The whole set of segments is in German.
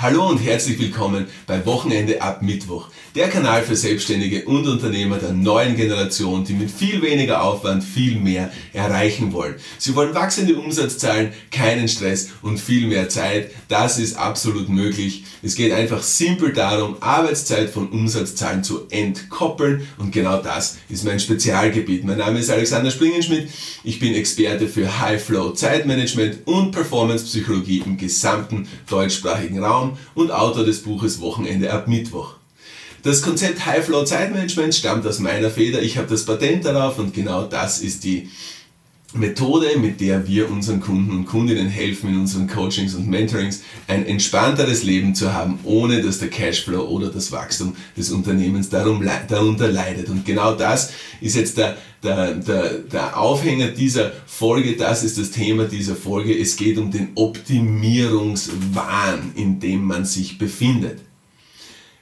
Hallo und herzlich willkommen bei Wochenende ab Mittwoch, der Kanal für Selbstständige und Unternehmer der neuen Generation, die mit viel weniger Aufwand viel mehr erreichen wollen. Sie wollen wachsende Umsatzzahlen, keinen Stress und viel mehr Zeit. Das ist absolut möglich. Es geht einfach simpel darum, Arbeitszeit von Umsatzzahlen zu entkoppeln und genau das ist mein Spezialgebiet. Mein Name ist Alexander Springenschmidt. Ich bin Experte für High Flow Zeitmanagement und Performance Psychologie im gesamten deutschsprachigen Raum und Autor des Buches Wochenende ab Mittwoch. Das Konzept High Flow Zeitmanagement stammt aus meiner Feder. Ich habe das Patent darauf und genau das ist die Methode, mit der wir unseren Kunden und Kundinnen helfen, in unseren Coachings und Mentorings ein entspannteres Leben zu haben, ohne dass der Cashflow oder das Wachstum des Unternehmens darunter leidet. Und genau das ist jetzt der, der, der, der Aufhänger dieser Folge, das ist das Thema dieser Folge. Es geht um den Optimierungswahn, in dem man sich befindet.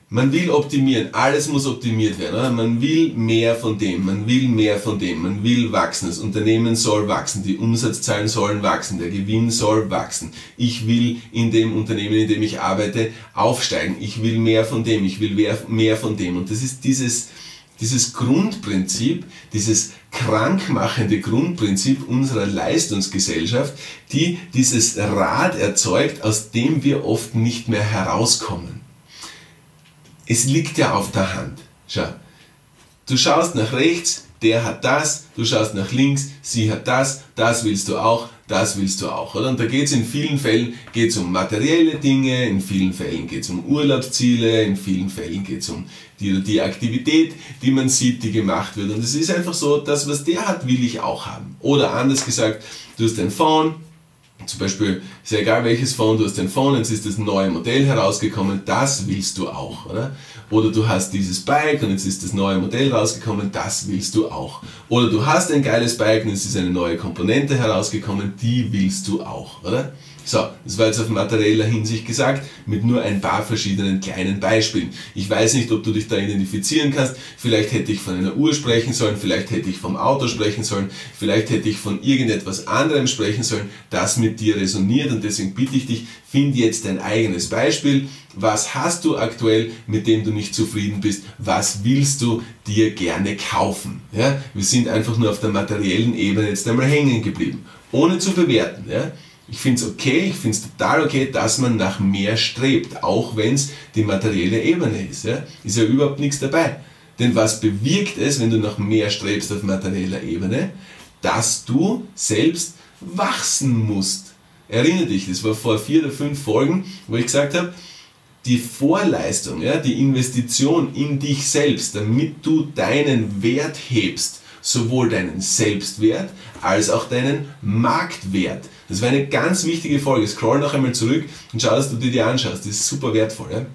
Man will optimieren, alles muss optimiert werden. Oder? Man will mehr von dem, man will mehr von dem, man will wachsen. Das Unternehmen soll wachsen, die Umsatzzahlen sollen wachsen, der Gewinn soll wachsen. Ich will in dem Unternehmen, in dem ich arbeite, aufsteigen. Ich will mehr von dem, ich will mehr von dem. Und das ist dieses, dieses Grundprinzip, dieses krankmachende Grundprinzip unserer Leistungsgesellschaft, die dieses Rad erzeugt, aus dem wir oft nicht mehr herauskommen es liegt ja auf der Hand. Schau, du schaust nach rechts, der hat das, du schaust nach links, sie hat das, das willst du auch, das willst du auch. Oder? Und da geht es in vielen Fällen geht's um materielle Dinge, in vielen Fällen geht es um Urlaubsziele, in vielen Fällen geht es um die, die Aktivität, die man sieht, die gemacht wird. Und es ist einfach so, das, was der hat, will ich auch haben. Oder anders gesagt, du hast ein Phone, zum Beispiel, ist ja egal welches Phone, du hast ein Phone, jetzt ist das neue Modell herausgekommen, das willst du auch, oder? Oder du hast dieses Bike und jetzt ist das neue Modell rausgekommen, das willst du auch. Oder du hast ein geiles Bike und es ist eine neue Komponente herausgekommen, die willst du auch, oder? So, das war jetzt auf materieller Hinsicht gesagt, mit nur ein paar verschiedenen kleinen Beispielen. Ich weiß nicht, ob du dich da identifizieren kannst. Vielleicht hätte ich von einer Uhr sprechen sollen, vielleicht hätte ich vom Auto sprechen sollen, vielleicht hätte ich von irgendetwas anderem sprechen sollen, das mit dir resoniert. Und deswegen bitte ich dich, find jetzt dein eigenes Beispiel. Was hast du aktuell, mit dem du nicht zufrieden bist? Was willst du dir gerne kaufen? Ja? Wir sind einfach nur auf der materiellen Ebene jetzt einmal hängen geblieben, ohne zu bewerten. Ja? Ich finde es okay, ich finde es total okay, dass man nach mehr strebt, auch wenn es die materielle Ebene ist. Ja? Ist ja überhaupt nichts dabei. Denn was bewirkt es, wenn du nach mehr strebst auf materieller Ebene? Dass du selbst wachsen musst. Erinnere dich, das war vor vier oder fünf Folgen, wo ich gesagt habe, die Vorleistung, ja, die Investition in dich selbst, damit du deinen Wert hebst, sowohl deinen Selbstwert als auch deinen Marktwert. Das war eine ganz wichtige Folge. Scroll noch einmal zurück und schau, dass du dir die anschaust. Das ist super wertvoll. Ja?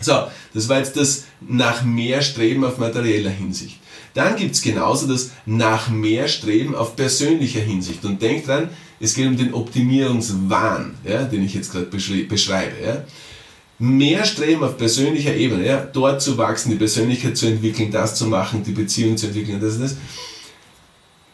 So, das war jetzt das nach mehr Streben auf materieller Hinsicht. Dann gibt es genauso das nach mehr Streben auf persönlicher Hinsicht. Und denk dran, es geht um den Optimierungswahn, ja, den ich jetzt gerade beschreibe. Ja. Mehr Streben auf persönlicher Ebene, ja, dort zu wachsen, die Persönlichkeit zu entwickeln, das zu machen, die Beziehung zu entwickeln, das, das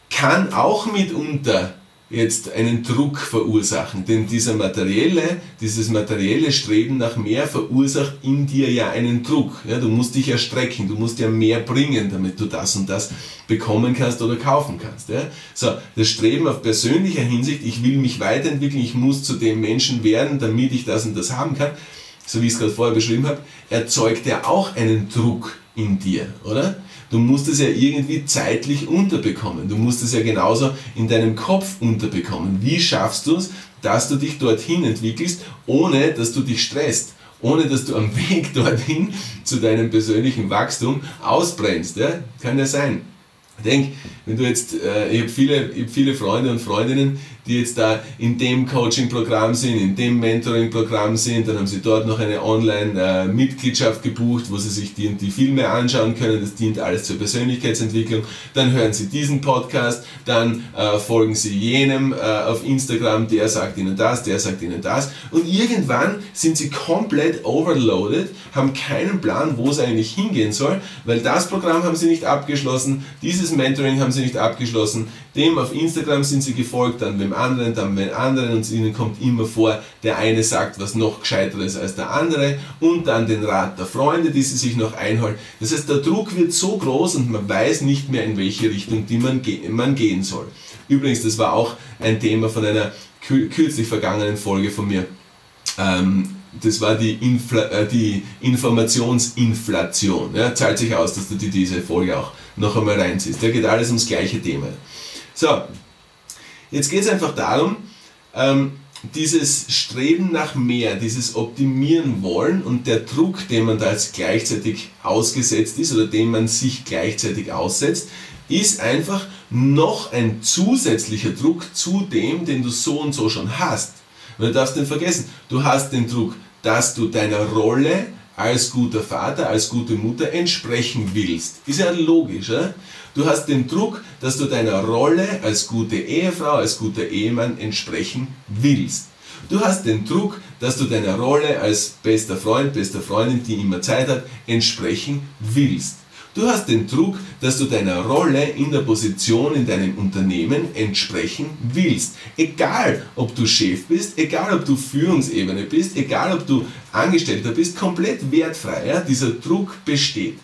kann auch mitunter jetzt einen Druck verursachen. Denn dieser materielle, dieses materielle Streben nach mehr verursacht in dir ja einen Druck. Ja, du musst dich ja strecken, du musst ja mehr bringen, damit du das und das bekommen kannst oder kaufen kannst. Ja. So, das Streben auf persönlicher Hinsicht, ich will mich weiterentwickeln, ich muss zu dem Menschen werden, damit ich das und das haben kann, so wie ich es gerade vorher beschrieben habe, erzeugt ja auch einen Druck in dir, oder? Du musst es ja irgendwie zeitlich unterbekommen. Du musst es ja genauso in deinem Kopf unterbekommen. Wie schaffst du es, dass du dich dorthin entwickelst, ohne dass du dich stresst? Ohne dass du am Weg dorthin zu deinem persönlichen Wachstum ausbrennst. Ja? Kann ja sein. Denk, wenn du jetzt, äh, ich habe viele, hab viele Freunde und Freundinnen, die jetzt da in dem Coaching-Programm sind, in dem Mentoring-Programm sind, dann haben sie dort noch eine Online-Mitgliedschaft gebucht, wo sie sich die, die Filme anschauen können, das dient alles zur Persönlichkeitsentwicklung, dann hören sie diesen Podcast, dann äh, folgen sie jenem äh, auf Instagram, der sagt ihnen das, der sagt ihnen das. Und irgendwann sind sie komplett overloaded, haben keinen Plan, wo es eigentlich hingehen soll, weil das Programm haben sie nicht abgeschlossen, dieses Mentoring haben sie nicht abgeschlossen, dem auf Instagram sind sie gefolgt, dann wem anderen, dann beim anderen und ihnen kommt immer vor, der eine sagt was noch gescheiteres als der andere und dann den Rat der Freunde, die sie sich noch einholen. Das heißt, der Druck wird so groß und man weiß nicht mehr, in welche Richtung die man, ge man gehen soll. Übrigens, das war auch ein Thema von einer kürzlich vergangenen Folge von mir. Ähm, das war die, Infl äh, die Informationsinflation. Ja, zahlt sich aus, dass du dir diese Folge auch noch einmal reinziehst. Da geht alles ums gleiche Thema. So, jetzt geht es einfach darum, ähm, dieses Streben nach mehr, dieses Optimieren wollen und der Druck, den man da jetzt gleichzeitig ausgesetzt ist oder den man sich gleichzeitig aussetzt, ist einfach noch ein zusätzlicher Druck zu dem, den du so und so schon hast. Und du darfst nicht vergessen, du hast den Druck, dass du deiner Rolle als guter Vater, als gute Mutter entsprechen willst. Ist ja logisch. Oder? Du hast den Druck, dass du deiner Rolle als gute Ehefrau, als guter Ehemann entsprechen willst. Du hast den Druck, dass du deiner Rolle als bester Freund, bester Freundin, die immer Zeit hat, entsprechen willst. Du hast den Druck, dass du deiner Rolle in der Position in deinem Unternehmen entsprechen willst. Egal, ob du Chef bist, egal, ob du Führungsebene bist, egal, ob du Angestellter bist, komplett wertfrei. Dieser Druck besteht.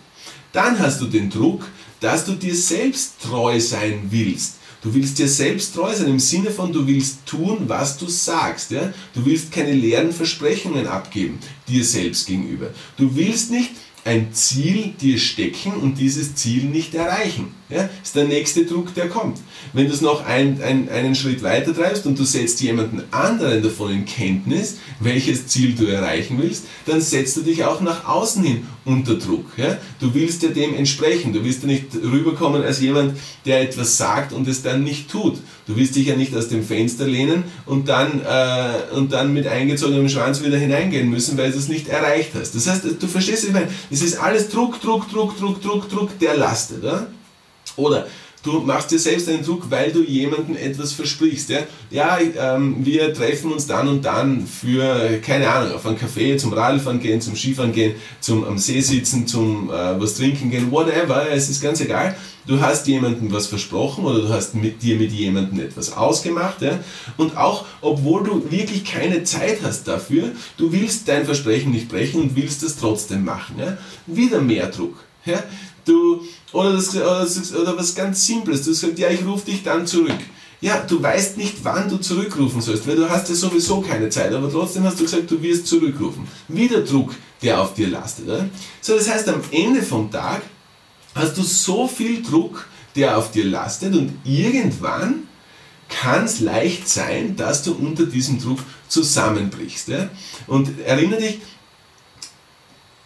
Dann hast du den Druck, dass du dir selbst treu sein willst. Du willst dir selbst treu sein im Sinne von, du willst tun, was du sagst. Ja? Du willst keine leeren Versprechungen abgeben dir selbst gegenüber. Du willst nicht ein Ziel dir stecken und dieses Ziel nicht erreichen. Ja, ist der nächste Druck, der kommt. Wenn du es noch ein, ein, einen Schritt weiter treibst und du setzt jemanden anderen davon in Kenntnis, welches Ziel du erreichen willst, dann setzt du dich auch nach außen hin unter Druck. Ja? Du willst ja dem entsprechen. Du willst ja nicht rüberkommen als jemand, der etwas sagt und es dann nicht tut. Du willst dich ja nicht aus dem Fenster lehnen und dann, äh, und dann mit eingezogenem Schwanz wieder hineingehen müssen, weil du es nicht erreicht hast. Das heißt, du verstehst, ich meine, es ist alles Druck, Druck, Druck, Druck, Druck, Druck, der lastet. Ja? Oder du machst dir selbst einen Druck, weil du jemandem etwas versprichst. Ja, ja ähm, wir treffen uns dann und dann für, keine Ahnung, auf einen Café, zum Radfahren gehen, zum Skifahren gehen, zum am See sitzen, zum äh, was trinken gehen, whatever, es ist ganz egal. Du hast jemandem was versprochen oder du hast mit dir mit jemandem etwas ausgemacht. Ja? Und auch, obwohl du wirklich keine Zeit hast dafür, du willst dein Versprechen nicht brechen und willst es trotzdem machen. Ja? Wieder mehr Druck. Ja? Du, oder, das, oder, das, oder was ganz Simples, du sagst, ja, ich rufe dich dann zurück. Ja, du weißt nicht, wann du zurückrufen sollst, weil du hast ja sowieso keine Zeit, aber trotzdem hast du gesagt, du wirst zurückrufen. Wieder Druck, der auf dir lastet. Oder? So, das heißt, am Ende vom Tag hast du so viel Druck, der auf dir lastet und irgendwann kann es leicht sein, dass du unter diesem Druck zusammenbrichst. Ja? Und erinnere dich,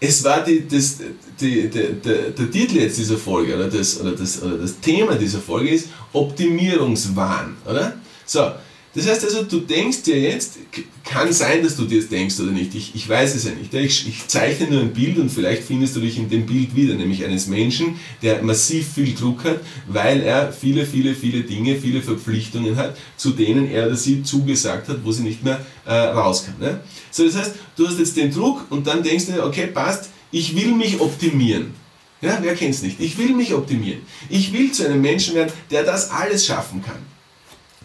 es war die, das, die, die, der, der Titel jetzt dieser Folge oder das, oder, das, oder das Thema dieser Folge ist Optimierungswahn, oder? So, das heißt also, du denkst dir jetzt, kann sein, dass du dir das denkst oder nicht, ich, ich weiß es ja nicht. Ich, ich zeichne nur ein Bild und vielleicht findest du dich in dem Bild wieder, nämlich eines Menschen, der massiv viel Druck hat, weil er viele, viele, viele Dinge, viele Verpflichtungen hat, zu denen er oder sie zugesagt hat, wo sie nicht mehr äh, raus kann. Ne? So, das heißt, du hast jetzt den Druck und dann denkst du dir, okay, passt, ich will mich optimieren. Ja, wer kennt es nicht? Ich will mich optimieren. Ich will zu einem Menschen werden, der das alles schaffen kann.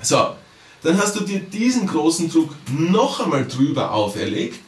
So, dann hast du dir diesen großen Druck noch einmal drüber auferlegt.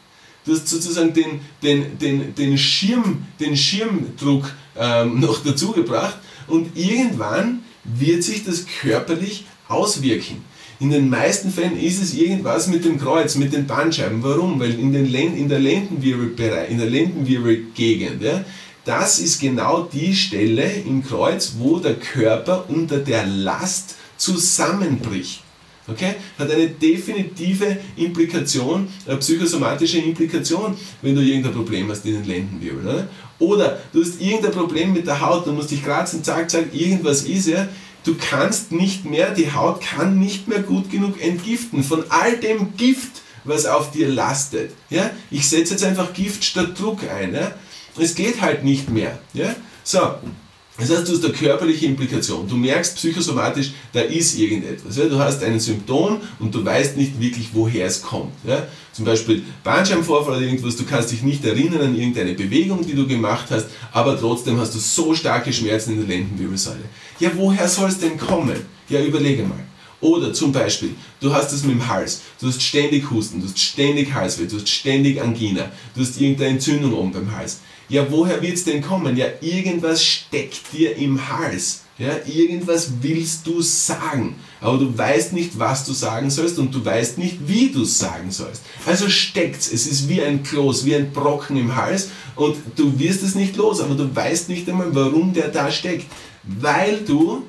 Du hast sozusagen den, den, den, den, Schirm, den Schirmdruck ähm, noch dazu gebracht und irgendwann wird sich das körperlich auswirken. In den meisten Fällen ist es irgendwas mit dem Kreuz, mit den Bandscheiben. Warum? Weil in, den Lend in der Lendenwirbelbereich, in der Lendenwirbelgegend, ja, das ist genau die Stelle im Kreuz, wo der Körper unter der Last zusammenbricht. Okay? Hat eine definitive Implikation, eine psychosomatische Implikation, wenn du irgendein Problem hast in den Lendenwirbel. Ne? Oder du hast irgendein Problem mit der Haut, du musst dich kratzen, zack, zack, irgendwas ist ja. Du kannst nicht mehr, die Haut kann nicht mehr gut genug entgiften von all dem Gift, was auf dir lastet. Ja? Ich setze jetzt einfach Gift statt Druck ein. Ja? Es geht halt nicht mehr. Ja? So, das heißt, du hast eine körperliche Implikation. Du merkst psychosomatisch, da ist irgendetwas. Du hast ein Symptom und du weißt nicht wirklich, woher es kommt. Zum Beispiel Bandscheibenvorfall oder irgendwas, du kannst dich nicht erinnern an irgendeine Bewegung, die du gemacht hast, aber trotzdem hast du so starke Schmerzen in der Lendenwirbelsäule. Ja, woher soll es denn kommen? Ja, überlege mal. Oder zum Beispiel, du hast es mit dem Hals, du hast ständig Husten, du hast ständig Halsweh, du hast ständig Angina, du hast irgendeine Entzündung oben beim Hals. Ja, woher wird es denn kommen? Ja, irgendwas steckt dir im Hals. Ja, irgendwas willst du sagen, aber du weißt nicht, was du sagen sollst und du weißt nicht, wie du es sagen sollst. Also steckt's. Es ist wie ein Kloß, wie ein Brocken im Hals und du wirst es nicht los, aber du weißt nicht einmal, warum der da steckt. Weil du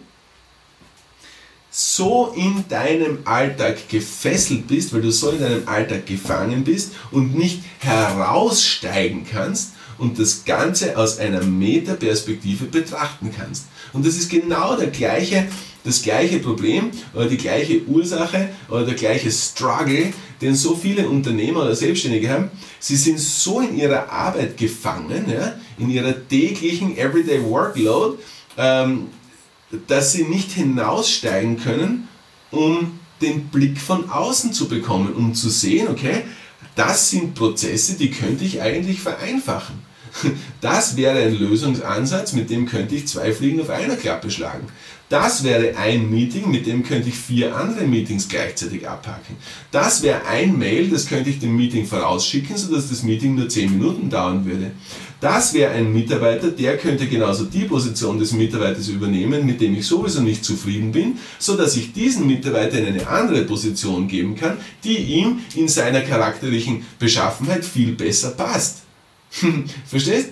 so in deinem Alltag gefesselt bist, weil du so in deinem Alltag gefangen bist und nicht heraussteigen kannst und das Ganze aus einer Metaperspektive betrachten kannst. Und das ist genau der gleiche, das gleiche Problem oder die gleiche Ursache oder der gleiche Struggle, den so viele Unternehmer oder Selbstständige haben. Sie sind so in ihrer Arbeit gefangen, ja, in ihrer täglichen Everyday Workload, ähm, dass sie nicht hinaussteigen können, um den Blick von außen zu bekommen, um zu sehen, okay, das sind Prozesse, die könnte ich eigentlich vereinfachen. Das wäre ein Lösungsansatz, mit dem könnte ich zwei Fliegen auf einer Klappe schlagen. Das wäre ein Meeting, mit dem könnte ich vier andere Meetings gleichzeitig abhaken. Das wäre ein Mail, das könnte ich dem Meeting vorausschicken, sodass das Meeting nur zehn Minuten dauern würde. Das wäre ein Mitarbeiter, der könnte genauso die Position des Mitarbeiters übernehmen, mit dem ich sowieso nicht zufrieden bin, sodass ich diesen Mitarbeiter in eine andere Position geben kann, die ihm in seiner charakterlichen Beschaffenheit viel besser passt. Verstehst?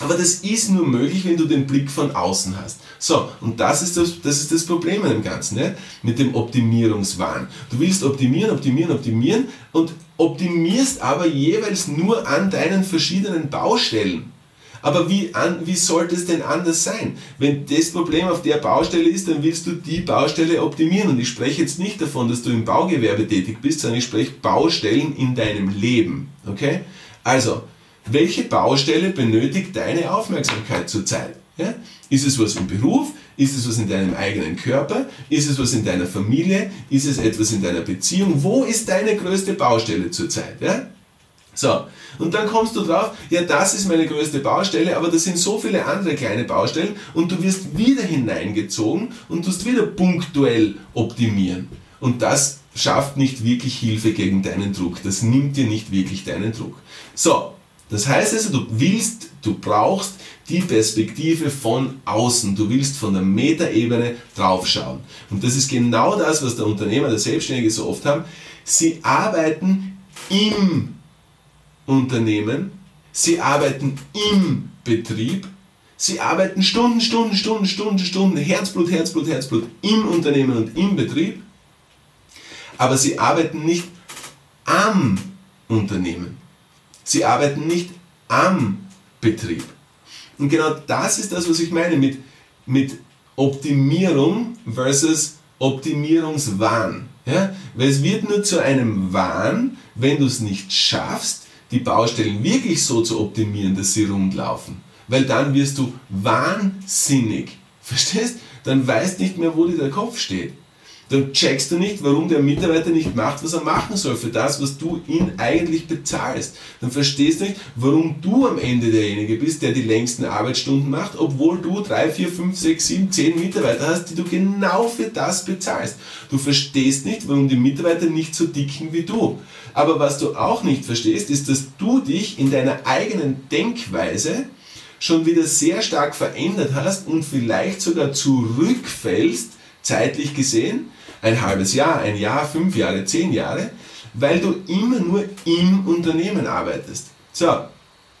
Aber das ist nur möglich, wenn du den Blick von außen hast. So, und das ist das, das, ist das Problem an dem Ganzen, ne? mit dem Optimierungswahn. Du willst optimieren, optimieren, optimieren und optimierst aber jeweils nur an deinen verschiedenen Baustellen. Aber wie, an, wie sollte es denn anders sein? Wenn das Problem auf der Baustelle ist, dann willst du die Baustelle optimieren. Und ich spreche jetzt nicht davon, dass du im Baugewerbe tätig bist, sondern ich spreche Baustellen in deinem Leben. Okay? Also, welche Baustelle benötigt deine Aufmerksamkeit zurzeit? Ja? Ist es was im Beruf? Ist es was in deinem eigenen Körper? Ist es was in deiner Familie? Ist es etwas in deiner Beziehung? Wo ist deine größte Baustelle zurzeit? Ja? So, und dann kommst du drauf, ja, das ist meine größte Baustelle, aber das sind so viele andere kleine Baustellen und du wirst wieder hineingezogen und tust wieder punktuell optimieren. Und das schafft nicht wirklich Hilfe gegen deinen Druck. Das nimmt dir nicht wirklich deinen Druck. So, das heißt also, du willst, du brauchst die Perspektive von außen. Du willst von der Metaebene draufschauen. Und das ist genau das, was der Unternehmer, der Selbstständige so oft haben. Sie arbeiten im Unternehmen, sie arbeiten im Betrieb, sie arbeiten Stunden, Stunden, Stunden, Stunden, Stunden, Herzblut, Herzblut, Herzblut im Unternehmen und im Betrieb, aber sie arbeiten nicht am Unternehmen. Sie arbeiten nicht am Betrieb. Und genau das ist das, was ich meine mit, mit Optimierung versus Optimierungswahn. Ja? Weil es wird nur zu einem Wahn, wenn du es nicht schaffst, die Baustellen wirklich so zu optimieren, dass sie rund laufen. Weil dann wirst du wahnsinnig. Verstehst? Dann weißt nicht mehr, wo dir der Kopf steht dann checkst du nicht, warum der Mitarbeiter nicht macht, was er machen soll für das, was du ihn eigentlich bezahlst. Dann verstehst du nicht, warum du am Ende derjenige bist, der die längsten Arbeitsstunden macht, obwohl du drei, vier, fünf, sechs, sieben, zehn Mitarbeiter hast, die du genau für das bezahlst. Du verstehst nicht, warum die Mitarbeiter nicht so dicken wie du. Aber was du auch nicht verstehst, ist, dass du dich in deiner eigenen Denkweise schon wieder sehr stark verändert hast und vielleicht sogar zurückfällst, zeitlich gesehen, ein halbes Jahr, ein Jahr, fünf Jahre, zehn Jahre, weil du immer nur im Unternehmen arbeitest. So,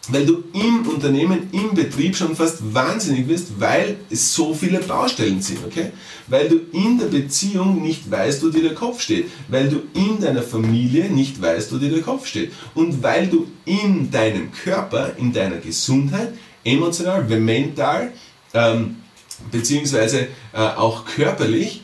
weil du im Unternehmen, im Betrieb schon fast wahnsinnig wirst, weil es so viele Baustellen sind, okay? Weil du in der Beziehung nicht weißt, wo dir der Kopf steht, weil du in deiner Familie nicht weißt, wo dir der Kopf steht und weil du in deinem Körper, in deiner Gesundheit, emotional, mental, ähm, beziehungsweise äh, auch körperlich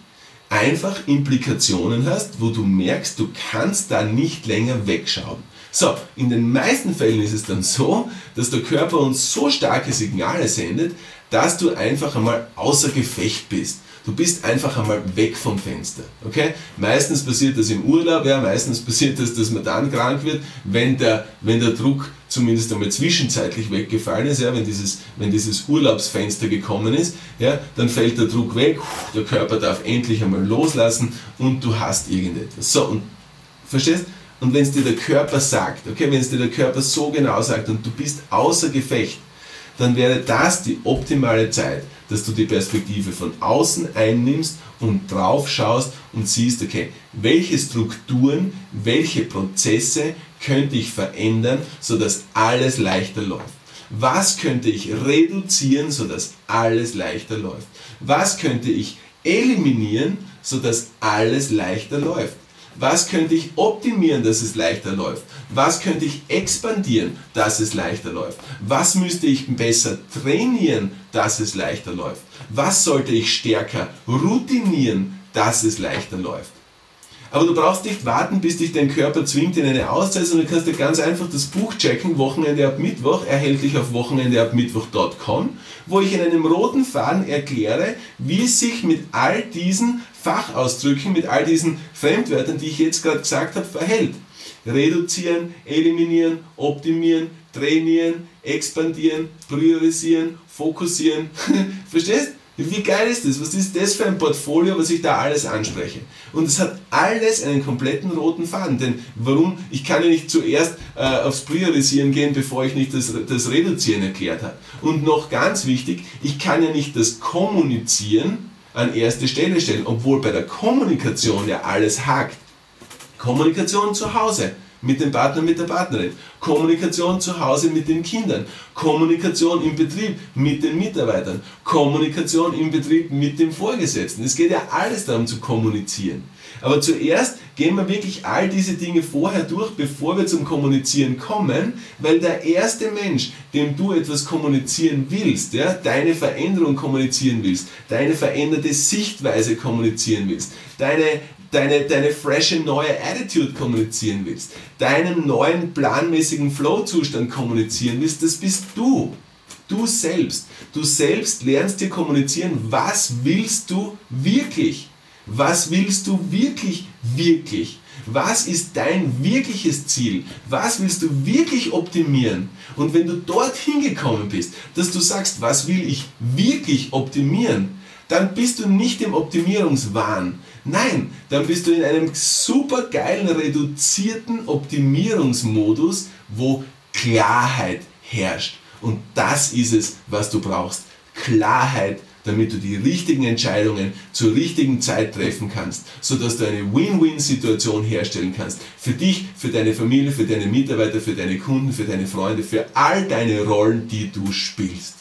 einfach Implikationen hast, wo du merkst, du kannst da nicht länger wegschauen. So, in den meisten Fällen ist es dann so, dass der Körper uns so starke Signale sendet, dass du einfach einmal außer Gefecht bist. Du bist einfach einmal weg vom Fenster. Okay? Meistens passiert das im Urlaub, ja, meistens passiert das, dass man dann krank wird, wenn der, wenn der Druck zumindest einmal zwischenzeitlich weggefallen ist, ja, wenn, dieses, wenn dieses Urlaubsfenster gekommen ist, ja, dann fällt der Druck weg, der Körper darf endlich einmal loslassen und du hast irgendetwas. So, und verstehst? Und wenn es dir der Körper sagt, okay, wenn es dir der Körper so genau sagt und du bist außer Gefecht, dann wäre das die optimale Zeit, dass du die Perspektive von außen einnimmst und drauf schaust und siehst, okay, welche Strukturen, welche Prozesse könnte ich verändern, sodass alles leichter läuft. Was könnte ich reduzieren, sodass alles leichter läuft? Was könnte ich eliminieren, sodass alles leichter läuft? Was könnte ich optimieren, dass es leichter läuft? Was könnte ich expandieren, dass es leichter läuft? Was müsste ich besser trainieren, dass es leichter läuft? Was sollte ich stärker routinieren, dass es leichter läuft? Aber du brauchst nicht warten, bis dich dein Körper zwingt in eine Auszeit, sondern du kannst dir ganz einfach das Buch checken, Wochenende ab Mittwoch, erhältlich auf wochenendeabmittwoch.com, wo ich in einem roten Faden erkläre, wie es sich mit all diesen Fachausdrücken, mit all diesen Fremdwörtern, die ich jetzt gerade gesagt habe, verhält. Reduzieren, eliminieren, optimieren, trainieren, expandieren, priorisieren, fokussieren. Verstehst? Wie geil ist das? Was ist das für ein Portfolio, was ich da alles anspreche? Und es hat alles einen kompletten roten Faden. Denn warum? Ich kann ja nicht zuerst äh, aufs Priorisieren gehen, bevor ich nicht das, das Reduzieren erklärt habe. Und noch ganz wichtig, ich kann ja nicht das Kommunizieren an erste Stelle stellen, obwohl bei der Kommunikation ja alles hakt. Kommunikation zu Hause mit dem Partner, mit der Partnerin, Kommunikation zu Hause mit den Kindern, Kommunikation im Betrieb mit den Mitarbeitern, Kommunikation im Betrieb mit dem Vorgesetzten. Es geht ja alles darum zu kommunizieren. Aber zuerst gehen wir wirklich all diese Dinge vorher durch, bevor wir zum Kommunizieren kommen, weil der erste Mensch, dem du etwas kommunizieren willst, ja, deine Veränderung kommunizieren willst, deine veränderte Sichtweise kommunizieren willst, deine deine, deine frische neue Attitude kommunizieren willst, deinen neuen planmäßigen Flow-Zustand kommunizieren willst, das bist du. Du selbst. Du selbst lernst dir kommunizieren, was willst du wirklich? Was willst du wirklich, wirklich? Was ist dein wirkliches Ziel? Was willst du wirklich optimieren? Und wenn du dorthin gekommen bist, dass du sagst, was will ich wirklich optimieren, dann bist du nicht im Optimierungswahn. Nein, dann bist du in einem super geilen, reduzierten Optimierungsmodus, wo Klarheit herrscht. Und das ist es, was du brauchst. Klarheit, damit du die richtigen Entscheidungen zur richtigen Zeit treffen kannst, sodass du eine Win-Win-Situation herstellen kannst. Für dich, für deine Familie, für deine Mitarbeiter, für deine Kunden, für deine Freunde, für all deine Rollen, die du spielst.